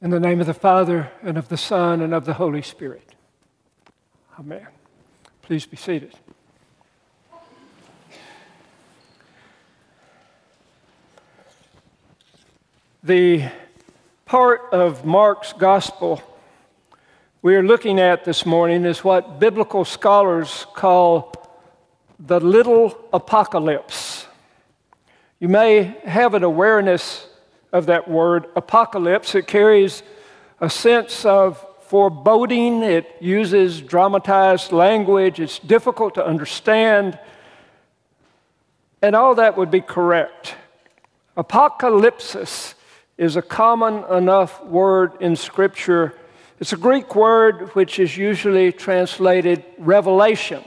In the name of the Father, and of the Son, and of the Holy Spirit. Amen. Please be seated. The part of Mark's gospel we are looking at this morning is what biblical scholars call the little apocalypse. You may have an awareness of that word, apocalypse. It carries a sense of foreboding, it uses dramatized language, it's difficult to understand, and all that would be correct. Apocalypsis is a common enough word in Scripture. It's a Greek word which is usually translated revelation.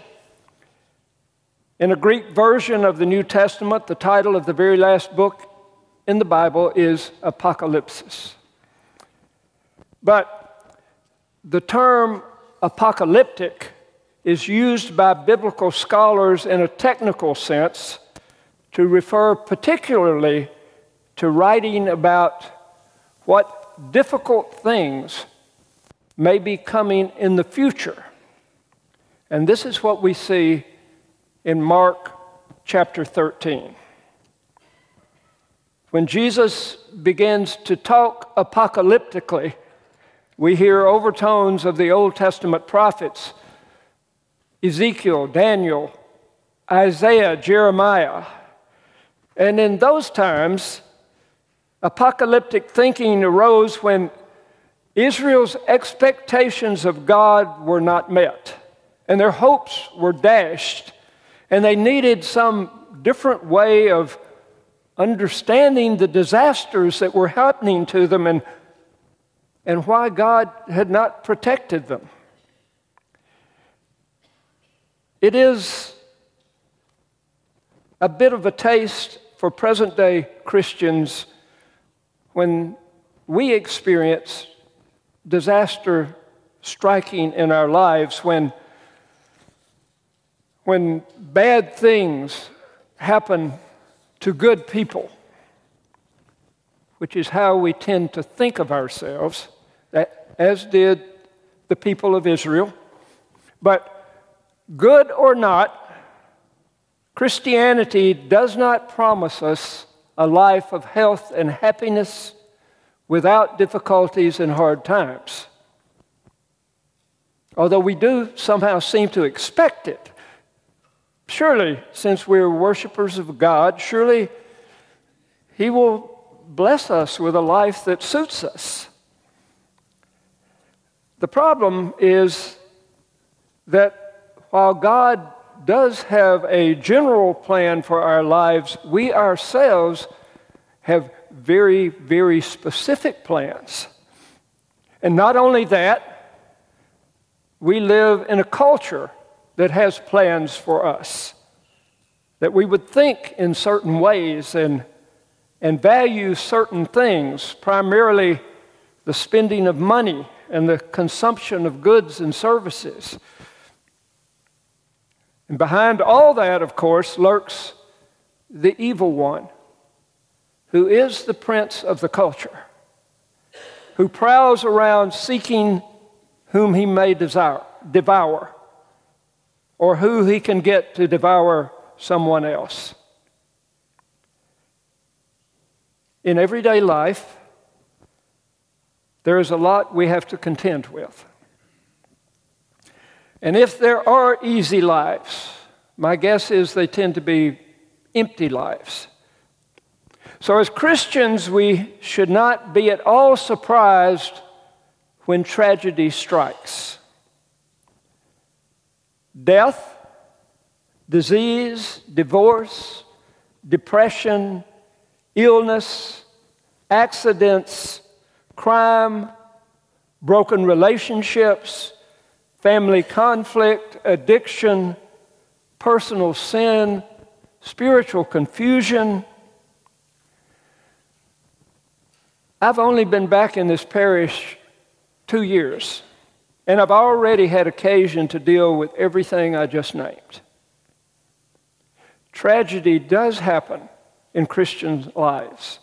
In a Greek version of the New Testament, the title of the very last book in the Bible is apocalypsis. But the term apocalyptic is used by biblical scholars in a technical sense to refer particularly to writing about what difficult things may be coming in the future. And this is what we see in Mark chapter 13. When Jesus begins to talk apocalyptically, we hear overtones of the Old Testament prophets Ezekiel, Daniel, Isaiah, Jeremiah. And in those times, apocalyptic thinking arose when Israel's expectations of God were not met, and their hopes were dashed, and they needed some different way of understanding the disasters that were happening to them and, and why God had not protected them. It is a bit of a taste for present day Christians when we experience disaster striking in our lives, when, when bad things happen to good people, which is how we tend to think of ourselves, as did the people of Israel. But good or not, Christianity does not promise us a life of health and happiness without difficulties and hard times. Although we do somehow seem to expect it Surely, since we're worshipers of God, surely He will bless us with a life that suits us. The problem is that while God does have a general plan for our lives, we ourselves have very, very specific plans. And not only that, we live in a culture that has plans for us. That we would think in certain ways and, and value certain things, primarily the spending of money and the consumption of goods and services. And behind all that, of course, lurks the evil one, who is the prince of the culture, who prowls around seeking whom he may desire, devour or who he can get to devour someone else. In everyday life, there is a lot we have to contend with. And if there are easy lives, my guess is they tend to be empty lives. So, as Christians, we should not be at all surprised when tragedy strikes death, disease, divorce, depression, illness, accidents, crime, broken relationships, family conflict, addiction, personal sin, spiritual confusion. I've only been back in this parish two years. And I've already had occasion to deal with everything I just named. Tragedy does happen in Christian lives.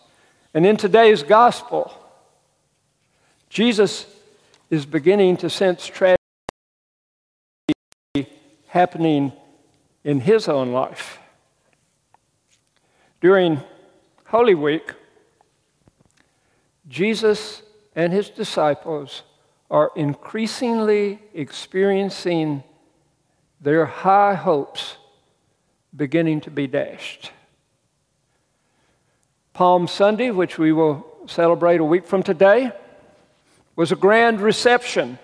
And in today's gospel, Jesus is beginning to sense tragedy happening in his own life. During Holy Week, Jesus and his disciples are increasingly experiencing their high hopes beginning to be dashed. Palm Sunday, which we will celebrate a week from today, was a grand reception.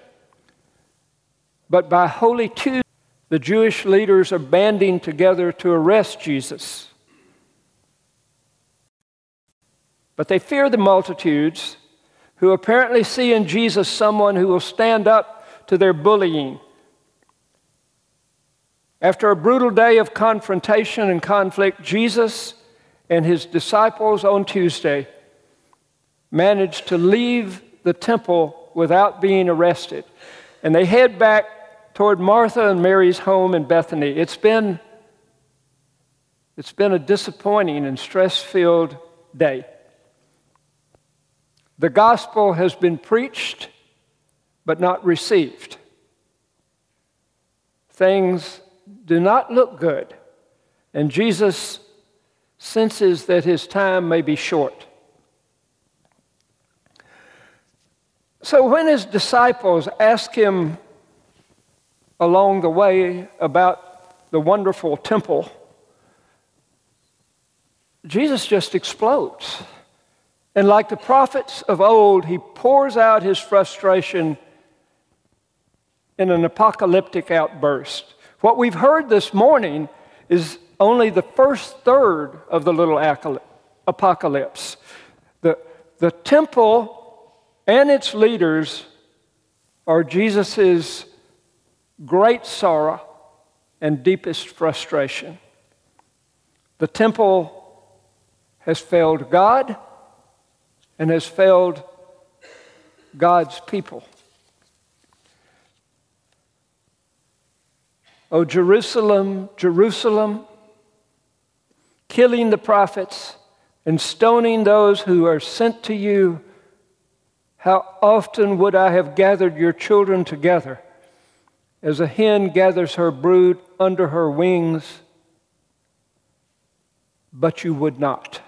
But by Holy Tuesday, the Jewish leaders are banding together to arrest Jesus. But they fear the multitudes who apparently see in Jesus someone who will stand up to their bullying. After a brutal day of confrontation and conflict, Jesus and his disciples on Tuesday managed to leave the temple without being arrested. And they head back toward Martha and Mary's home in Bethany. It's been, it's been a disappointing and stress filled day. The gospel has been preached, but not received. Things do not look good, and Jesus senses that his time may be short. So when his disciples ask him along the way about the wonderful temple, Jesus just explodes. And like the prophets of old, he pours out his frustration in an apocalyptic outburst. What we've heard this morning is only the first third of the little apocalypse. The, the temple and its leaders are Jesus' great sorrow and deepest frustration. The temple has failed God and has failed God's people. O Jerusalem, Jerusalem, killing the prophets and stoning those who are sent to you, how often would I have gathered your children together as a hen gathers her brood under her wings, but you would not.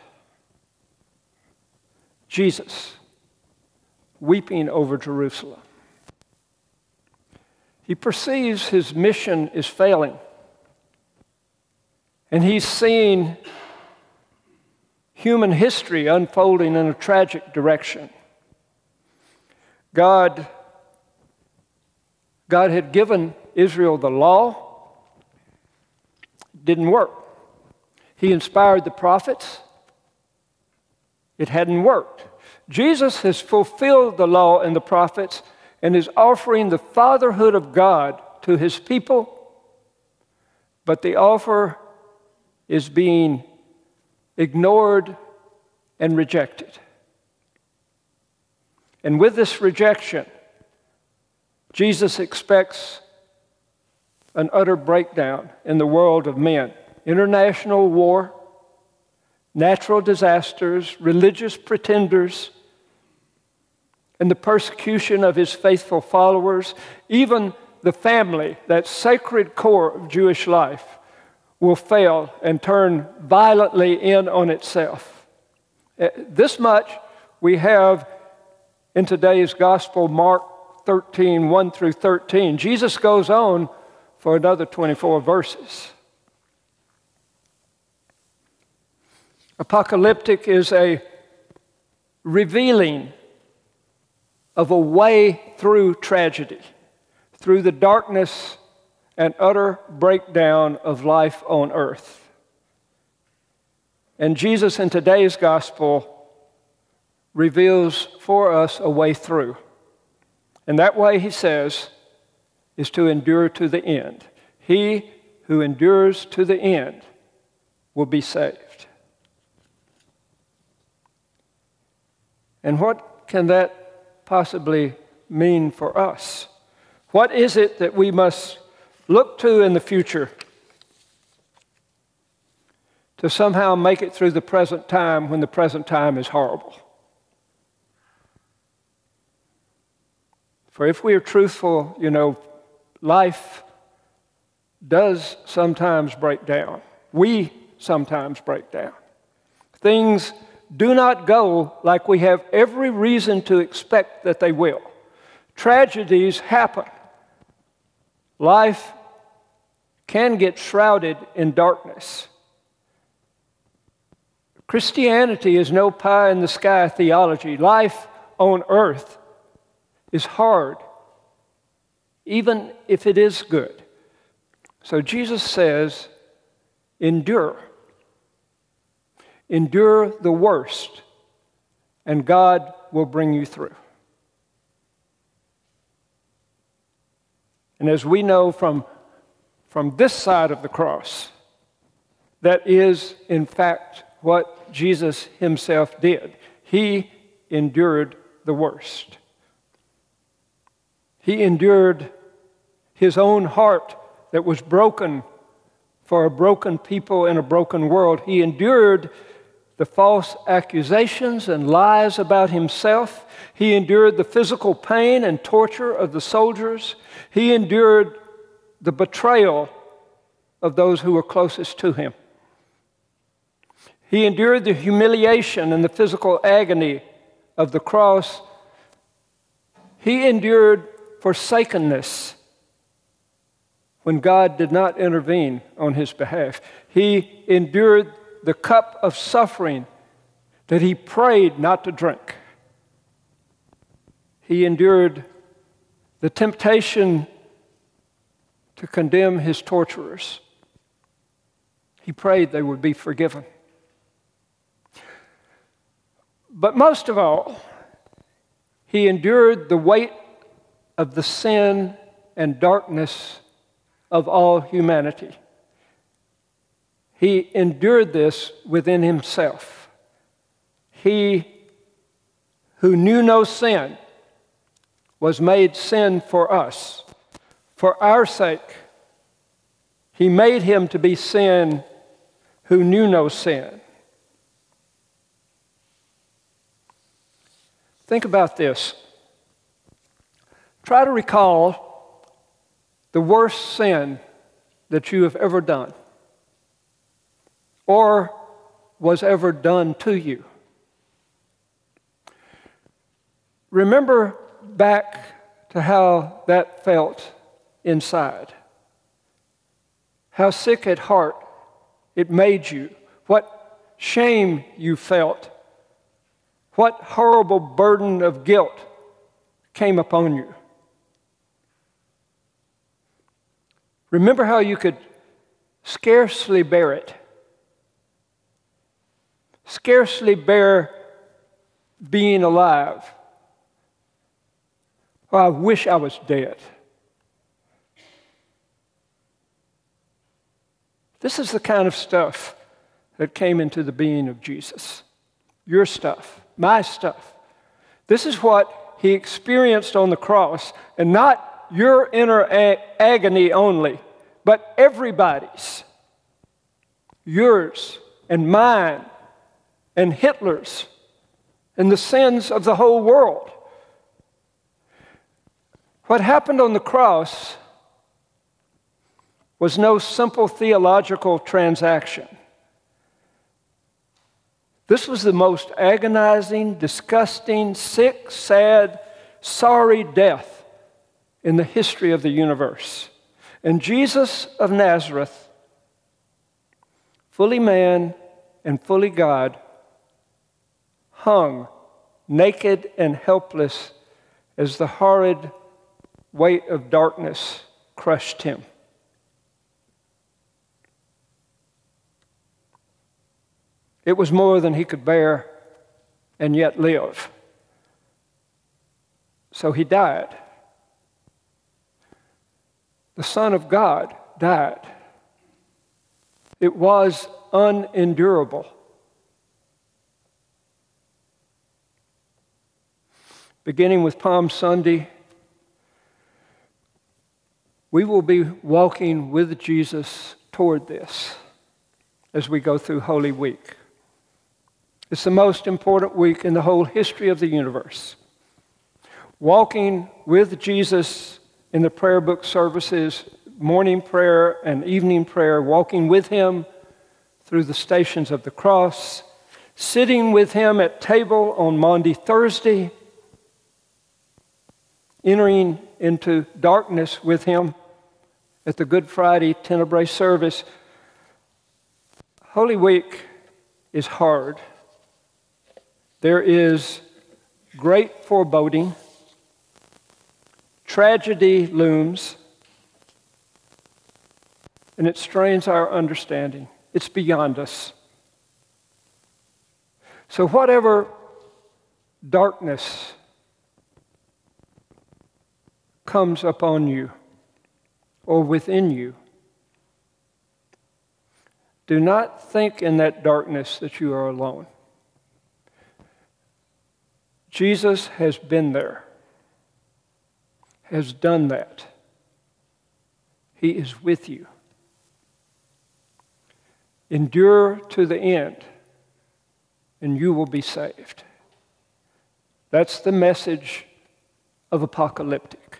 Jesus weeping over Jerusalem. He perceives his mission is failing. And he's seeing human history unfolding in a tragic direction. God, God had given Israel the law, didn't work. He inspired the prophets, it hadn't worked. Jesus has fulfilled the law and the prophets and is offering the fatherhood of God to his people, but the offer is being ignored and rejected. And with this rejection, Jesus expects an utter breakdown in the world of men. International war, natural disasters, religious pretenders, and the persecution of his faithful followers, even the family, that sacred core of Jewish life, will fail and turn violently in on itself. Uh, this much we have in today's gospel, Mark 13, 1 through 13. Jesus goes on for another 24 verses. Apocalyptic is a revealing of a way through tragedy, through the darkness and utter breakdown of life on earth. And Jesus in today's gospel reveals for us a way through. And that way, he says, is to endure to the end. He who endures to the end will be saved. And what can that possibly mean for us? What is it that we must look to in the future to somehow make it through the present time when the present time is horrible? For if we are truthful, you know, life does sometimes break down. We sometimes break down. Things do not go like we have every reason to expect that they will. Tragedies happen. Life can get shrouded in darkness. Christianity is no pie in the sky theology. Life on earth is hard, even if it is good. So Jesus says, endure. Endure the worst, and God will bring you through. And as we know from, from this side of the cross, that is, in fact, what Jesus himself did. He endured the worst. He endured his own heart that was broken for a broken people in a broken world. He endured the false accusations and lies about himself. He endured the physical pain and torture of the soldiers. He endured the betrayal of those who were closest to him. He endured the humiliation and the physical agony of the cross. He endured forsakenness when God did not intervene on his behalf. He endured the cup of suffering that he prayed not to drink. He endured the temptation to condemn his torturers. He prayed they would be forgiven. But most of all, he endured the weight of the sin and darkness of all humanity. He endured this within himself. He who knew no sin was made sin for us. For our sake, he made him to be sin who knew no sin. Think about this. Try to recall the worst sin that you have ever done or was ever done to you. Remember back to how that felt inside. How sick at heart it made you. What shame you felt. What horrible burden of guilt came upon you. Remember how you could scarcely bear it scarcely bear being alive. Oh, I wish I was dead. This is the kind of stuff that came into the being of Jesus. Your stuff, my stuff. This is what he experienced on the cross, and not your inner a- agony only, but everybody's. Yours and mine and Hitler's and the sins of the whole world. What happened on the cross was no simple theological transaction. This was the most agonizing, disgusting, sick, sad, sorry death in the history of the universe. And Jesus of Nazareth, fully man and fully God, hung naked and helpless as the horrid weight of darkness crushed him. It was more than he could bear and yet live. So he died. The Son of God died. It was unendurable. Beginning with Palm Sunday, we will be walking with Jesus toward this as we go through Holy Week. It's the most important week in the whole history of the universe. walking with Jesus in the prayer book services, morning prayer and evening prayer, walking with him through the stations of the cross, sitting with him at table on Maundy Thursday, entering into darkness with him at the Good Friday Tenebrae service. Holy Week is hard. There is great foreboding. Tragedy looms, and it strains our understanding. It's beyond us. So, whatever darkness comes upon you or within you, do not think in that darkness that you are alone. Jesus has been there, has done that. He is with you. Endure to the end, and you will be saved. That's the message of apocalyptic.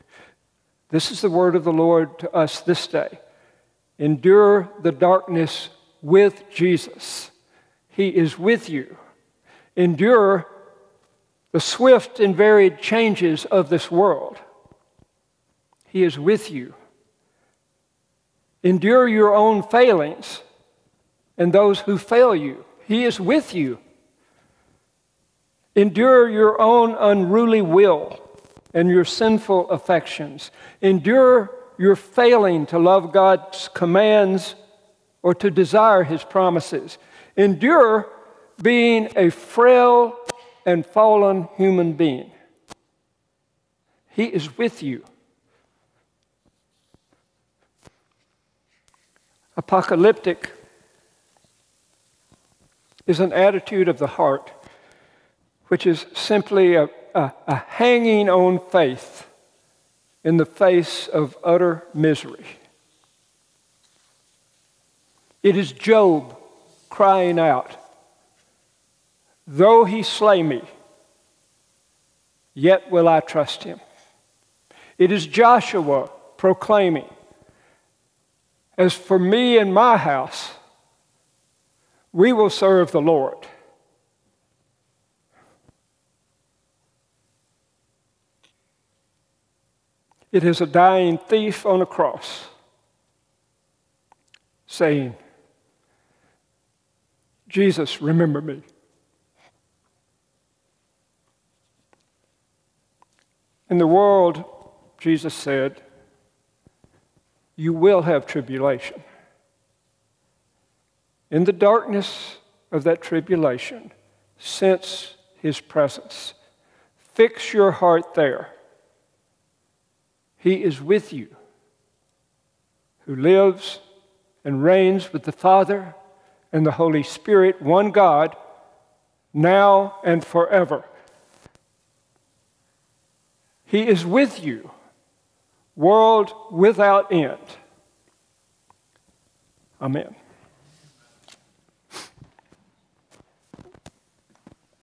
This is the word of the Lord to us this day. Endure the darkness with Jesus. He is with you. Endure the swift and varied changes of this world. He is with you. Endure your own failings and those who fail you. He is with you. Endure your own unruly will and your sinful affections. Endure your failing to love God's commands or to desire his promises. Endure being a frail and fallen human being. He is with you. Apocalyptic is an attitude of the heart, which is simply a, a, a hanging on faith in the face of utter misery. It is Job crying out, Though he slay me, yet will I trust him. It is Joshua proclaiming, As for me and my house, we will serve the Lord. It is a dying thief on a cross saying, Jesus, remember me. In the world, Jesus said, you will have tribulation. In the darkness of that tribulation, sense his presence. Fix your heart there. He is with you, who lives and reigns with the Father and the Holy Spirit, one God, now and forever. He is with you, world without end. Amen.